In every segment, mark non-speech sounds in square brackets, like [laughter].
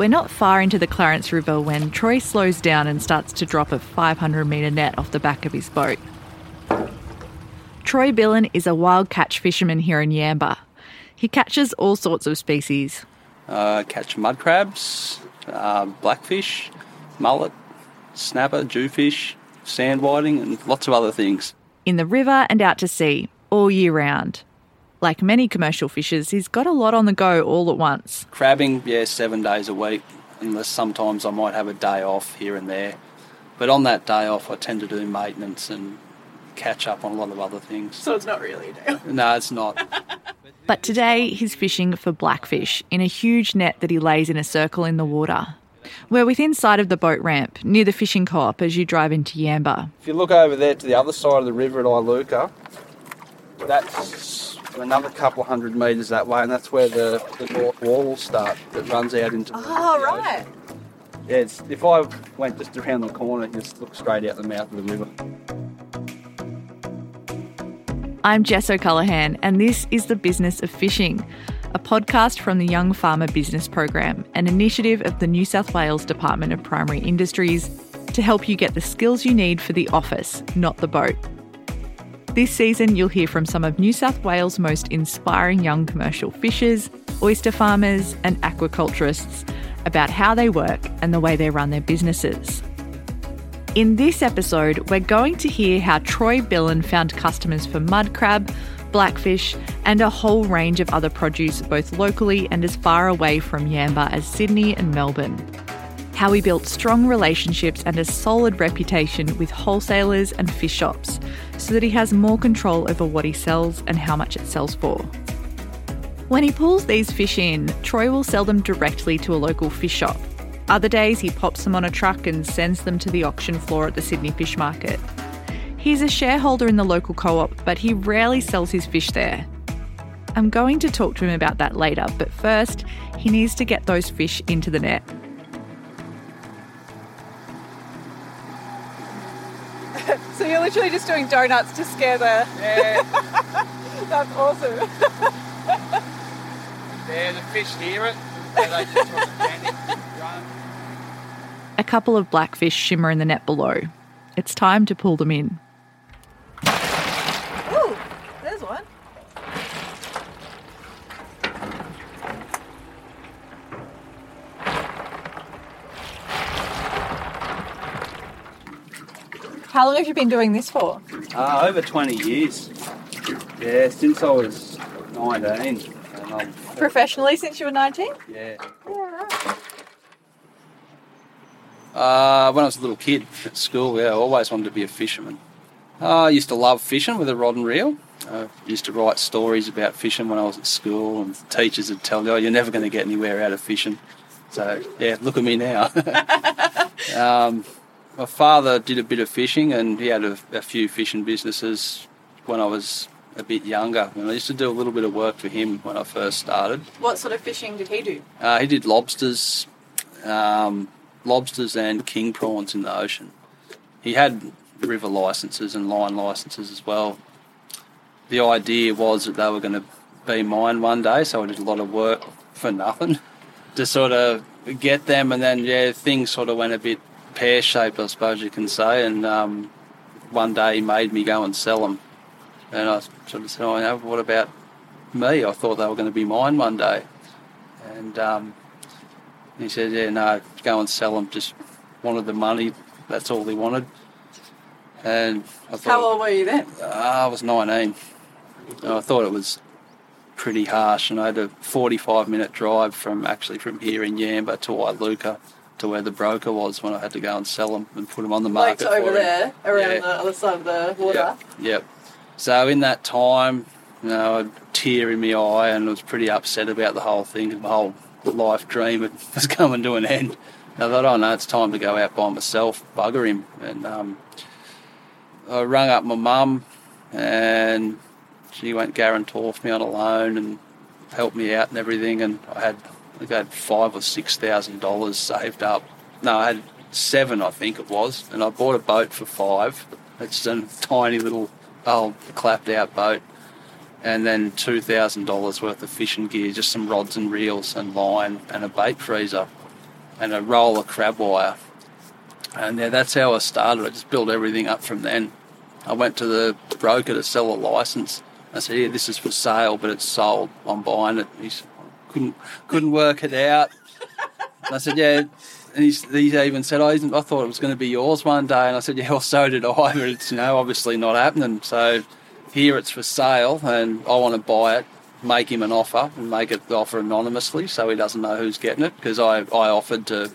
We're not far into the Clarence River when Troy slows down and starts to drop a 500 metre net off the back of his boat. Troy Billin is a wild catch fisherman here in Yamba. He catches all sorts of species. Uh, catch mud crabs, uh, blackfish, mullet, snapper, jewfish, sand whiting, and lots of other things. In the river and out to sea, all year round. Like many commercial fishers, he's got a lot on the go all at once. Crabbing, yeah, seven days a week, unless sometimes I might have a day off here and there. But on that day off, I tend to do maintenance and catch up on a lot of other things. So it's not really a day. off? No, it's not. [laughs] But today he's fishing for blackfish in a huge net that he lays in a circle in the water. We're within sight of the boat ramp near the fishing co-op as you drive into Yamba. If you look over there to the other side of the river at Iluka, that's another couple of hundred metres that way, and that's where the, the north wall will start that runs out into the Oh, right. Yeah, it's, if I went just around the corner, just look straight out the mouth of the river. I'm Jess O'Callaghan, and this is The Business of Fishing, a podcast from the Young Farmer Business Program, an initiative of the New South Wales Department of Primary Industries to help you get the skills you need for the office, not the boat. This season, you'll hear from some of New South Wales' most inspiring young commercial fishers, oyster farmers, and aquaculturists about how they work and the way they run their businesses. In this episode, we're going to hear how Troy Billin found customers for mud crab, blackfish, and a whole range of other produce both locally and as far away from Yamba as Sydney and Melbourne. How he built strong relationships and a solid reputation with wholesalers and fish shops so that he has more control over what he sells and how much it sells for. When he pulls these fish in, Troy will sell them directly to a local fish shop. Other days, he pops them on a truck and sends them to the auction floor at the Sydney Fish Market. He's a shareholder in the local co op, but he rarely sells his fish there. I'm going to talk to him about that later, but first, he needs to get those fish into the net. Literally just doing donuts to scare the. Yeah, [laughs] That's awesome. yeah, the fish hear it. They just sort of panic, run. A couple of blackfish shimmer in the net below. It's time to pull them in. Ooh, there's one. How long have you been doing this for? Uh, over 20 years. Yeah, since I was 19. Professionally since you were 19? yeah. Yeah. Uh, when I was a little kid at school, yeah, I always wanted to be a fisherman. Uh, I used to love fishing with a rod and reel. I used to write stories about fishing when I was at school, and teachers would tell me, "Oh, you're never going to get anywhere out of fishing." So, yeah, look at me now. [laughs] um, my father did a bit of fishing, and he had a, a few fishing businesses when I was a bit younger. And I used to do a little bit of work for him when I first started. What sort of fishing did he do? Uh, he did lobsters, um, lobsters and king prawns in the ocean. He had river licenses and line licenses as well. The idea was that they were going to be mine one day, so I did a lot of work for nothing to sort of get them, and then yeah, things sort of went a bit pear shaped, I suppose you can say. And um, one day he made me go and sell them, and I sort of said, "Oh, no, what about me? I thought they were going to be mine one day." And um, he said, "Yeah, no, go and sell them. Just wanted the money. That's all he wanted." And I thought, How old were you then? uh, I was 19. And I thought it was pretty harsh, and I had a 45 minute drive from actually from here in Yamba to Iluka to where the broker was when I had to go and sell them and put them on the market. to over there, around Yeah. the other side of the water. Yep. Yep. So in that time, you know, a tear in my eye and I was pretty upset about the whole thing. My whole life dream [laughs] was coming to an end. And I thought, oh no, it's time to go out by myself, bugger him. And um, I rang up my mum and she went guarantor for me on a loan and helped me out and everything. And I had, I had five or six thousand dollars saved up. No, I had seven, I think it was. And I bought a boat for five. It's a tiny little old clapped out boat. And then $2,000 worth of fishing gear, just some rods and reels and line and a bait freezer. and a roll of crab wire. And yeah, that's how I started. I just built everything up from then. I went to the broker to sell a license. I said, "Yeah, this is for sale, but it's sold. I'm buying it." He said, couldn't couldn't work it out. And I said, "Yeah." And he, he even said, I, I thought it was going to be yours one day. And I said, yeah, well, so did I, but it's, you know, obviously not happening. So here it's for sale and I want to buy it, make him an offer and make it the offer anonymously so he doesn't know who's getting it because I, I offered to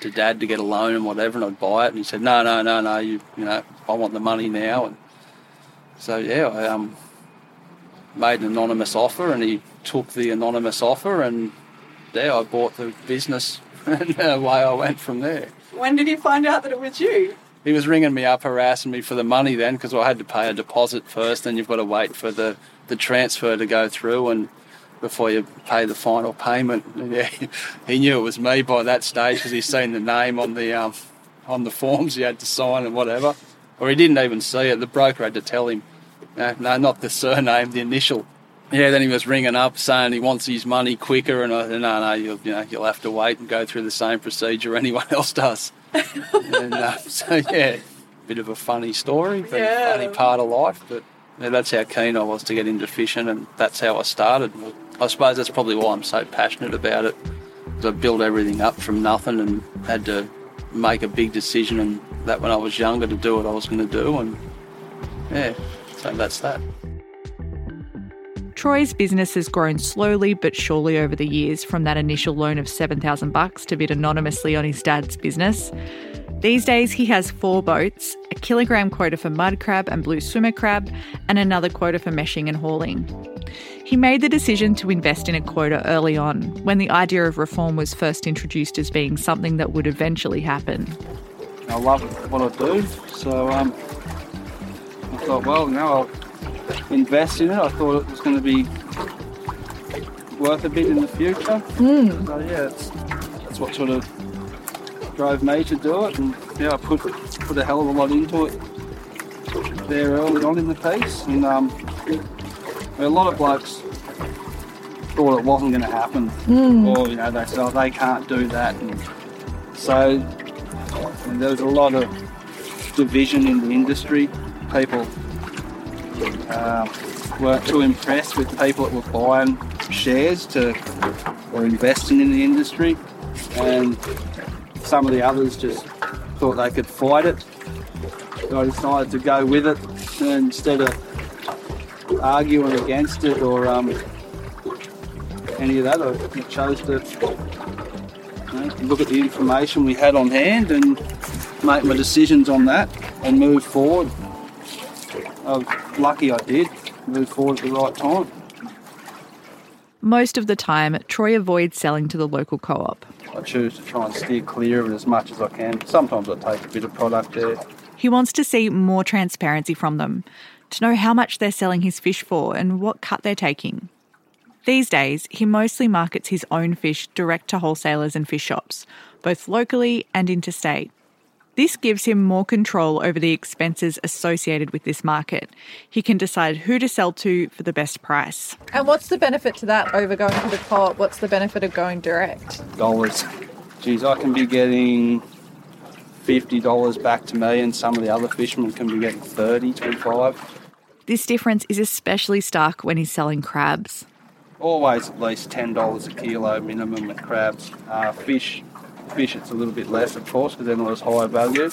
to dad to get a loan and whatever and I'd buy it and he said, no, no, no, no, you, you know, I want the money now. And so, yeah, I um, made an anonymous offer and he took the anonymous offer and there I bought the business [laughs] and away I went from there. When did he find out that it was you? He was ringing me up, harassing me for the money then because I had to pay a deposit first, then you've got to wait for the, the transfer to go through and before you pay the final payment. And [laughs] yeah, he knew it was me by that stage because he's seen the name on the um, on the forms he had to sign and whatever. Or he didn't even see it. The broker had to tell him, no, no not the surname, the initial. Yeah, then he was ringing up saying he wants his money quicker, and I said, no, no, you'll, you know, you'll have to wait and go through the same procedure [laughs] anyone else does. and, uh, [laughs] so yeah, bit of a funny story, but Yeah. funny part of life. But yeah, that's how keen I was to get into fishing, and that's how I started. I suppose that's probably why I'm so passionate about it. I built everything up from nothing and had to make a big decision, and that when I was younger to do what I was going to do, and yeah, so that's that. Troy's business has grown slowly but surely over the years from that initial loan of 7,000 bucks to bid anonymously on his dad's business. These days he has four boats, a kilogram quota for mud crab and blue swimmer crab, and another quota for meshing and hauling. He made the decision to invest in a quota early on, when the idea of reform was first introduced as being something that would eventually happen. I love what I do, so um, I thought, well, now I'll invest in it. I thought it was going to be worth a bit in the future. Mm. So yeah, it's, that's what sort of drove me to do it, and yeah, I put put a hell of a lot into it there early on in the piece, and um, a lot of blokes thought it wasn't going to happen, or you know they said oh, they can't do that, and so and there was a lot of division in the industry. People um, weren't too impressed with people that were buying shares to or investing in the industry, and some of the others just thought they could fight it. So I decided to go with it instead of arguing against it or um, any of that. I chose to you know, look at the information we had on hand and make my decisions on that and move forward. I'm lucky I did move forward at the right time. Most of the time, Troy avoids selling to the local co op. I choose to try and steer clear of it as much as I can. Sometimes I take a bit of product there. He wants to see more transparency from them, to know how much they're selling his fish for and what cut they're taking. These days, he mostly markets his own fish direct to wholesalers and fish shops, both locally and interstate. This gives him more control over the expenses associated with this market. He can decide who to sell to for the best price. And what's the benefit to that over going to the co-op? What's the benefit of going direct? Dollars. Geez, I can be getting fifty dollars back to me, and some of the other fishermen can be getting 30 25 This difference is especially stark when he's selling crabs. Always at least ten dollars a kilo minimum with crabs. Uh, fish, fish, it's a little bit less, of course, because they're not as high value.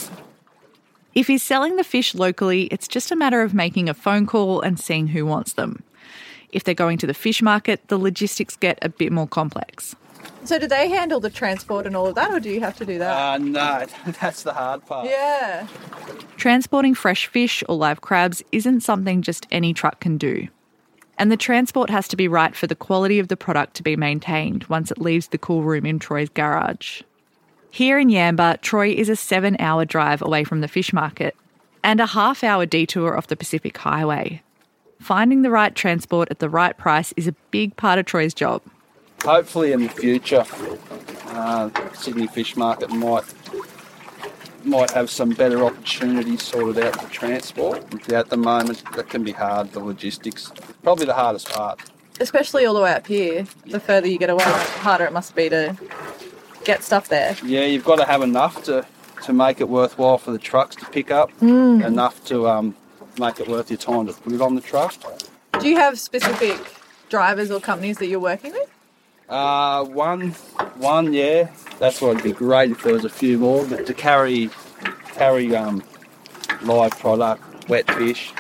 If he's selling the fish locally, it's just a matter of making a phone call and seeing who wants them. If they're going to the fish market, the logistics get a bit more complex. So do they handle the transport and all of that, or do you have to do that? Uh, no, [laughs] that's the hard part. yeah. Transporting fresh fish or live crabs isn't something just any truck can do. And the transport has to be right for the quality of the product to be maintained once it leaves the cool room in Troy's garage. Here in Yamba, Troy is a seven hour drive away from the fish market and a half hour detour off the Pacific Highway. Finding the right transport at the right price is a big part of Troy's job. Hopefully, in the future, uh, Sydney Fish Market might might have some better opportunities sorted out for transport. At the moment, that can be hard. The logistics, probably the hardest part. Especially all the way up here. The further you get away, the harder it must be to get stuff there? Yeah, you've got to have enough to, to make it worthwhile for the trucks to pick up, enough to um, make it worth your time to put it on the truck. Do you have specific drivers or companies that you're working with? Uh, one, one, yeah. That's why it'd be great if there was a few more. But to carry, carry um, live product, wet fish,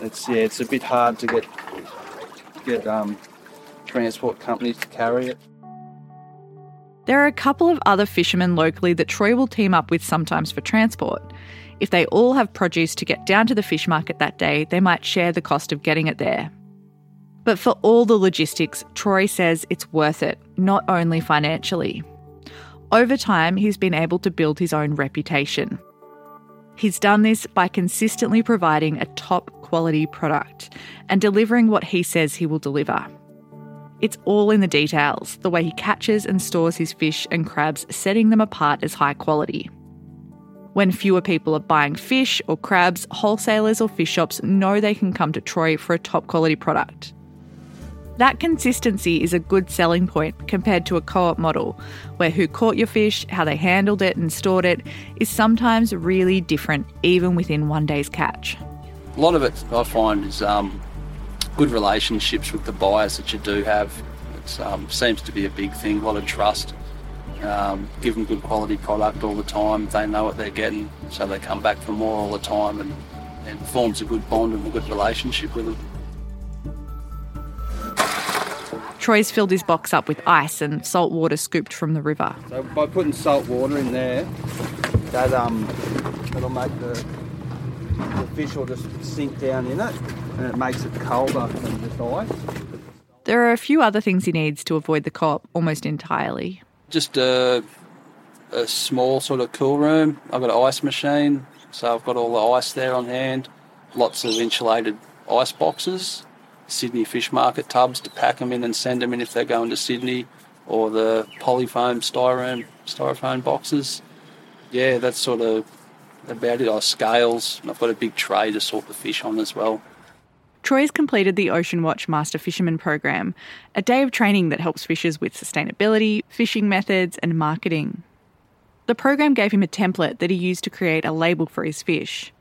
it's yeah, it's a bit hard to get get um, transport companies to carry it. There are a couple of other fishermen locally that Troy will team up with sometimes for transport. If they all have produce to get down to the fish market that day, they might share the cost of getting it there. But for all the logistics, Troy says it's worth it, not only financially. Over time, he's been able to build his own reputation. He's done this by consistently providing a top quality product and delivering what he says he will deliver. It's all in the details, the way he catches and stores his fish and crabs, setting them apart as high quality. When fewer people are buying fish or crabs, wholesalers or fish shops know they can come to Troy for a top quality product. That consistency is a good selling point compared to a co op model, where who caught your fish, how they handled it and stored it, is sometimes really different, even within one day's catch. A lot of it I find is um, good relationships with the buyers that you do have. It um, seems to be a big thing, a lot of trust. Um, give them good quality product all the time. They know what they're getting, so they come back for more all the time and, and forms a good bond and a good relationship with them. Troy's filled his box up with ice and salt water scooped from the river. So by putting salt water in there, that um, that'll make the, the fish will just sink down in it, and it makes it colder than just ice. There are a few other things he needs to avoid the cop almost entirely. Just a, a small sort of cool room. I've got an ice machine, so I've got all the ice there on hand. Lots of insulated ice boxes, Sydney fish market tubs to pack them in and send them in if they're going to Sydney, or the polyfoam styrofoam styrofoam boxes. Yeah, that's sort of about it. I scales. I've got a big tray to sort the fish on as well. Troy's completed the Ocean Watch Master Fisherman program, a day of training that helps fishers with sustainability, fishing methods, and marketing. The program gave him a template that he used to create a label for his fish.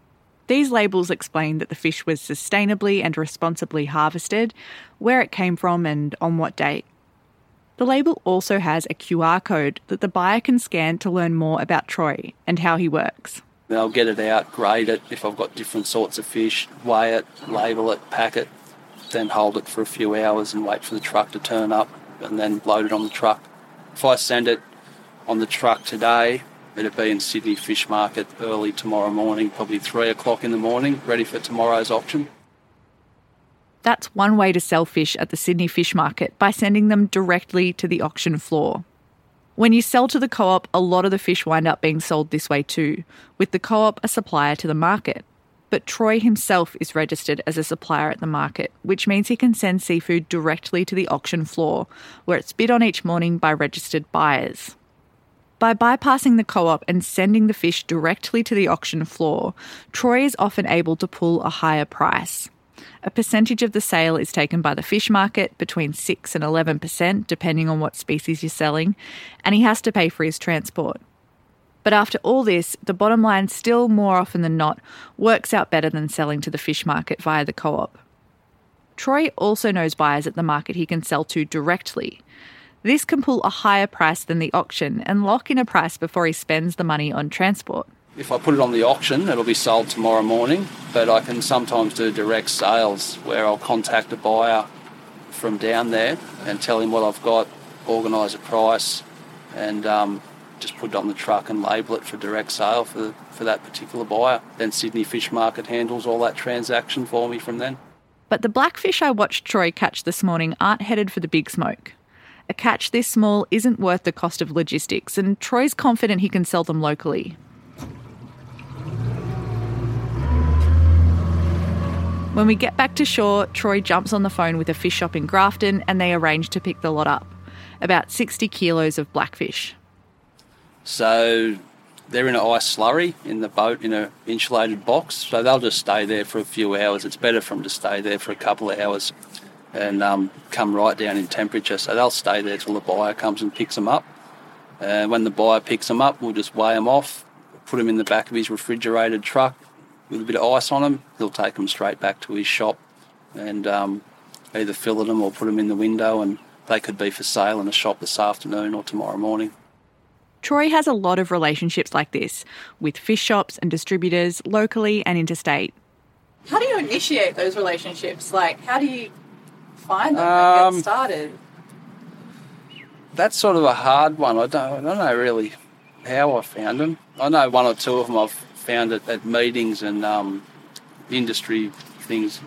These labels explain that the fish was sustainably and responsibly harvested, where it came from, and on what date. The label also has a QR code that the buyer can scan to learn more about Troy and how he works. I'll get it out, grade it if I've got different sorts of fish, weigh it, label it, pack it, then hold it for a few hours and wait for the truck to turn up and then load it on the truck. If I send it on the truck today, it'll be in Sydney Fish Market early tomorrow morning, probably three o'clock in the morning, ready for tomorrow's auction. That's one way to sell fish at the Sydney Fish Market by sending them directly to the auction floor. When you sell to the co op, a lot of the fish wind up being sold this way too, with the co op a supplier to the market. But Troy himself is registered as a supplier at the market, which means he can send seafood directly to the auction floor, where it's bid on each morning by registered buyers. By bypassing the co op and sending the fish directly to the auction floor, Troy is often able to pull a higher price. A percentage of the sale is taken by the fish market, between 6 and 11%, depending on what species you're selling, and he has to pay for his transport. But after all this, the bottom line still more often than not works out better than selling to the fish market via the co op. Troy also knows buyers at the market he can sell to directly. This can pull a higher price than the auction and lock in a price before he spends the money on transport. If I put it on the auction, it'll be sold tomorrow morning, but I can sometimes do direct sales where I'll contact a buyer from down there and tell him what I've got, organise a price, and um, just put it on the truck and label it for direct sale for, for that particular buyer. Then Sydney Fish Market handles all that transaction for me from then. But the blackfish I watched Troy catch this morning aren't headed for the big smoke. A catch this small isn't worth the cost of logistics, and Troy's confident he can sell them locally. When we get back to shore, Troy jumps on the phone with a fish shop in Grafton and they arrange to pick the lot up about 60 kilos of blackfish. So they're in an ice slurry in the boat in an insulated box, so they'll just stay there for a few hours. It's better for them to stay there for a couple of hours and um, come right down in temperature. So they'll stay there till the buyer comes and picks them up. And when the buyer picks them up, we'll just weigh them off, put them in the back of his refrigerated truck with a bit of ice on them. He'll take them straight back to his shop and um, either fillet them or put them in the window, and they could be for sale in the shop this afternoon or tomorrow morning. Troy has a lot of relationships like this with fish shops and distributors locally and interstate. How do you initiate those relationships? Like, how do you find them Um, and get started? That's sort of a hard one. I don't, I don't know really how I found them. I know one or two of them I've found at, at meetings and um, industry things,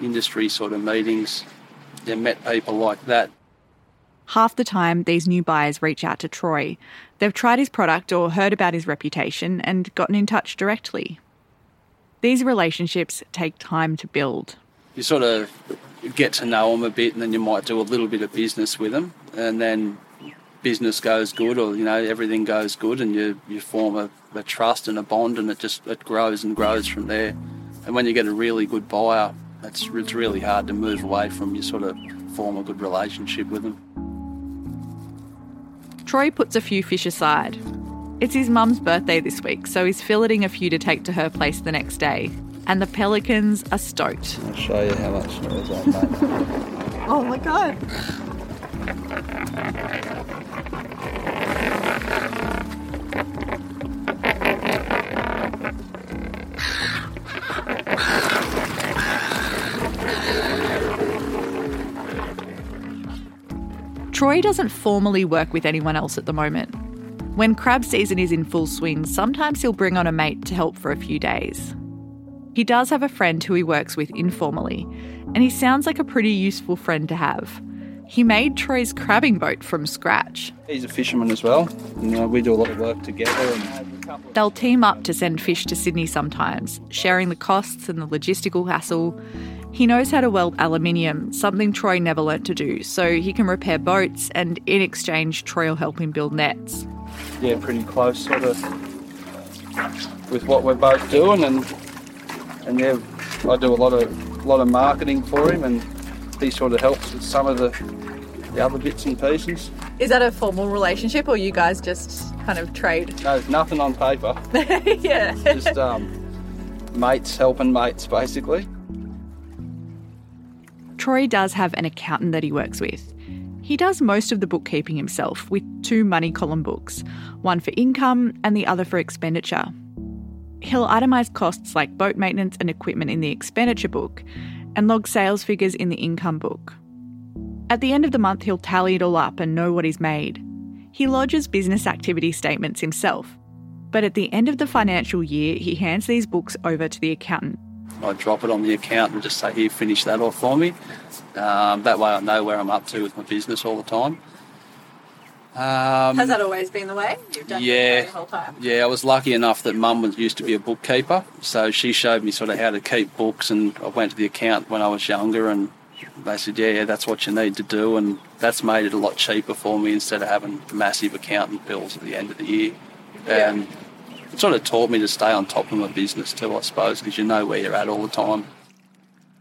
industry sort of meetings. they met people like that. Half the time, these new buyers reach out to Troy. They've tried his product or heard about his reputation and gotten in touch directly. These relationships take time to build. You sort of get to know them a bit, and then you might do a little bit of business with them, and then business goes good, or you know everything goes good, and you you form a, a trust and a bond, and it just it grows and grows from there. And when you get a really good buyer, it's it's really hard to move away from. You sort of form a good relationship with them. Troy puts a few fish aside. It's his mum's birthday this week, so he's filleting a few to take to her place the next day. And the pelicans are stoked. I'll show you how much noise I make. [laughs] Oh my god. Troy doesn't formally work with anyone else at the moment. When crab season is in full swing, sometimes he'll bring on a mate to help for a few days. He does have a friend who he works with informally, and he sounds like a pretty useful friend to have. He made Troy's crabbing boat from scratch. He's a fisherman as well. You uh, know, we do a lot of work together. And They'll team up to send fish to Sydney sometimes, sharing the costs and the logistical hassle. He knows how to weld aluminium, something Troy never learnt to do, so he can repair boats, and in exchange, Troy will help him build nets. yeah, pretty close sort of with what we're both doing, and and yeah, I do a lot of lot of marketing for him, and he sort of helps with some of the the other bits and pieces. Is that a formal relationship or you guys just kind of trade? No, there's nothing on paper, [laughs] yeah. just um, mates helping mates basically. Troy does have an accountant that he works with. He does most of the bookkeeping himself with two money column books, one for income and the other for expenditure. He'll itemise costs like boat maintenance and equipment in the expenditure book and log sales figures in the income book. At the end of the month, he'll tally it all up and know what he's made. He lodges business activity statements himself, but at the end of the financial year, he hands these books over to the accountant I drop it on the account and just say, "Here, finish that off for me." Um, that way, I know where I'm up to with my business all the time. Um, Has that always been the way? You've done Yeah. the whole time? Yeah, I was lucky enough that Mum was used to be a bookkeeper, so she showed me sort of how to keep books, and I went to the account when I was younger, and they said, "Yeah, yeah, that's what you need to do," and that's made it a lot cheaper for me instead of having massive accountant bills at the end of the year, Yeah. and it sort of taught me to stay on top of my business too, I suppose, because you know where you're at all the time.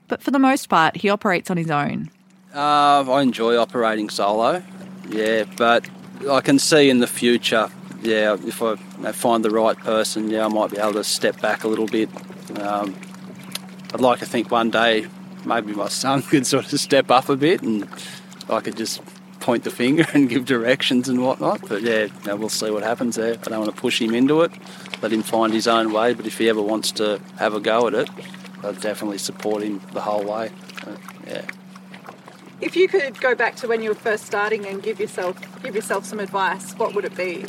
But for the most part, he operates on his own. Uh, I enjoy operating solo, yeah, but I can see in the future, yeah, if I find the right person, yeah, I might be able to step back a little bit. Um, I'd like to think one day maybe my son [laughs] could sort of step up a bit and I could just point the finger [laughs] and give directions and whatnot. But yeah, we'll see what happens there. I don't want to push him into it, let him find his own way. But if he ever wants to have a go at it, I'll definitely support him the whole way. Uh, yeah. If you could go back to when you were first starting and give yourself give yourself some advice, what would it be?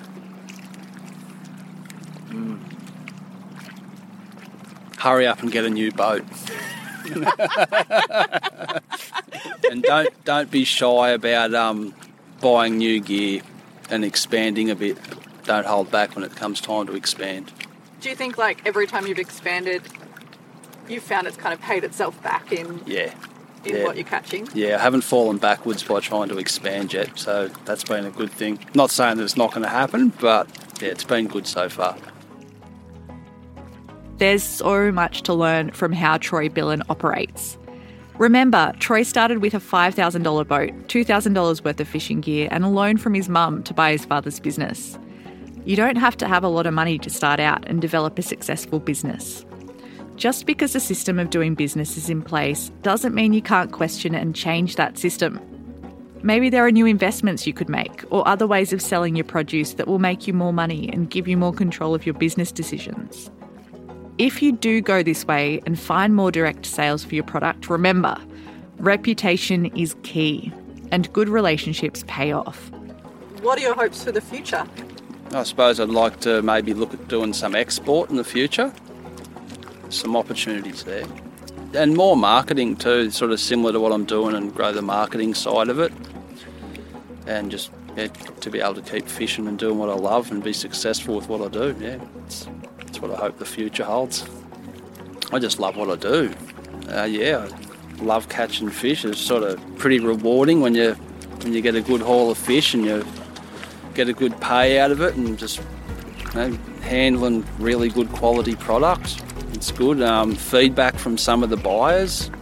hurry up and get a new boat. [laughs] [laughs] and don't don't be shy about um, buying new gear and expanding a bit. Don't hold back when it comes time to expand. Do you think like every time you've expanded, you've found it's kind of paid itself back in Yeah, in Yeah. what you're catching? yeah. I haven't fallen backwards by trying to expand yet, so that's been a good thing. Not saying that it's not going to happen, but yeah, it's been good so far. There's so much to learn from how Troy Billin operates. Remember, Troy started with a $5,000 boat, $2,000 worth of fishing gear, and a loan from his mum to buy his father's business. You don't have to have a lot of money to start out and develop a successful business. Just because a system of doing business is in place doesn't mean you can't question and change that system. Maybe there are new investments you could make or other ways of selling your produce that will make you more money and give you more control of your business decisions. If you do go this way and find more direct sales for your product, remember, reputation is key and good relationships pay off. What are your hopes for the future? I suppose I'd like to maybe look at doing some export in the future. Some opportunities there. And more marketing too, sort of similar to what I'm doing and grow the marketing side of it. And just yeah, to be able to keep fishing and doing what I love and be successful with what I do. Yeah, it's what I hope the future holds. I just love what I do. Uh, yeah, I love catching fish. It's sort of pretty rewarding when you when you get a good haul of fish and you get a good pay out of it and just you know, handling really good quality products. It's good. Um, feedback from some of the buyers,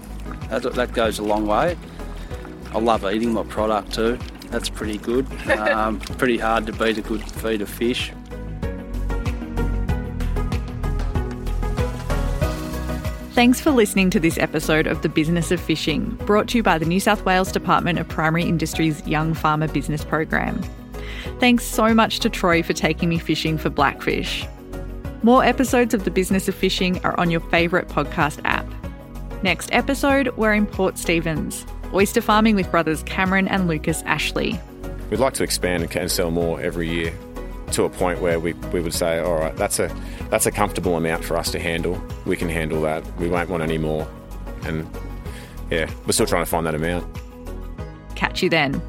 that, that goes a long way. I love eating my product too. That's pretty good. [laughs] Um, pretty hard to beat a good feed of fish. Thanks for listening to this episode of The Business of Fishing, brought to you by the New South Wales Department of Primary Industries Young Farmer Business Program. Thanks so much to Troy for taking me fishing for blackfish. More episodes of The Business of Fishing are on your favourite podcast app. Next episode, we're in Port Stephens, oyster farming with brothers Cameron and Lucas Ashley. We'd like to expand and sell more every year to a point where we, we would say, all right, that's a that's a comfortable amount for us to handle. We can handle that. We won't want any more. And yeah, we're still trying to find that amount. Catch you then.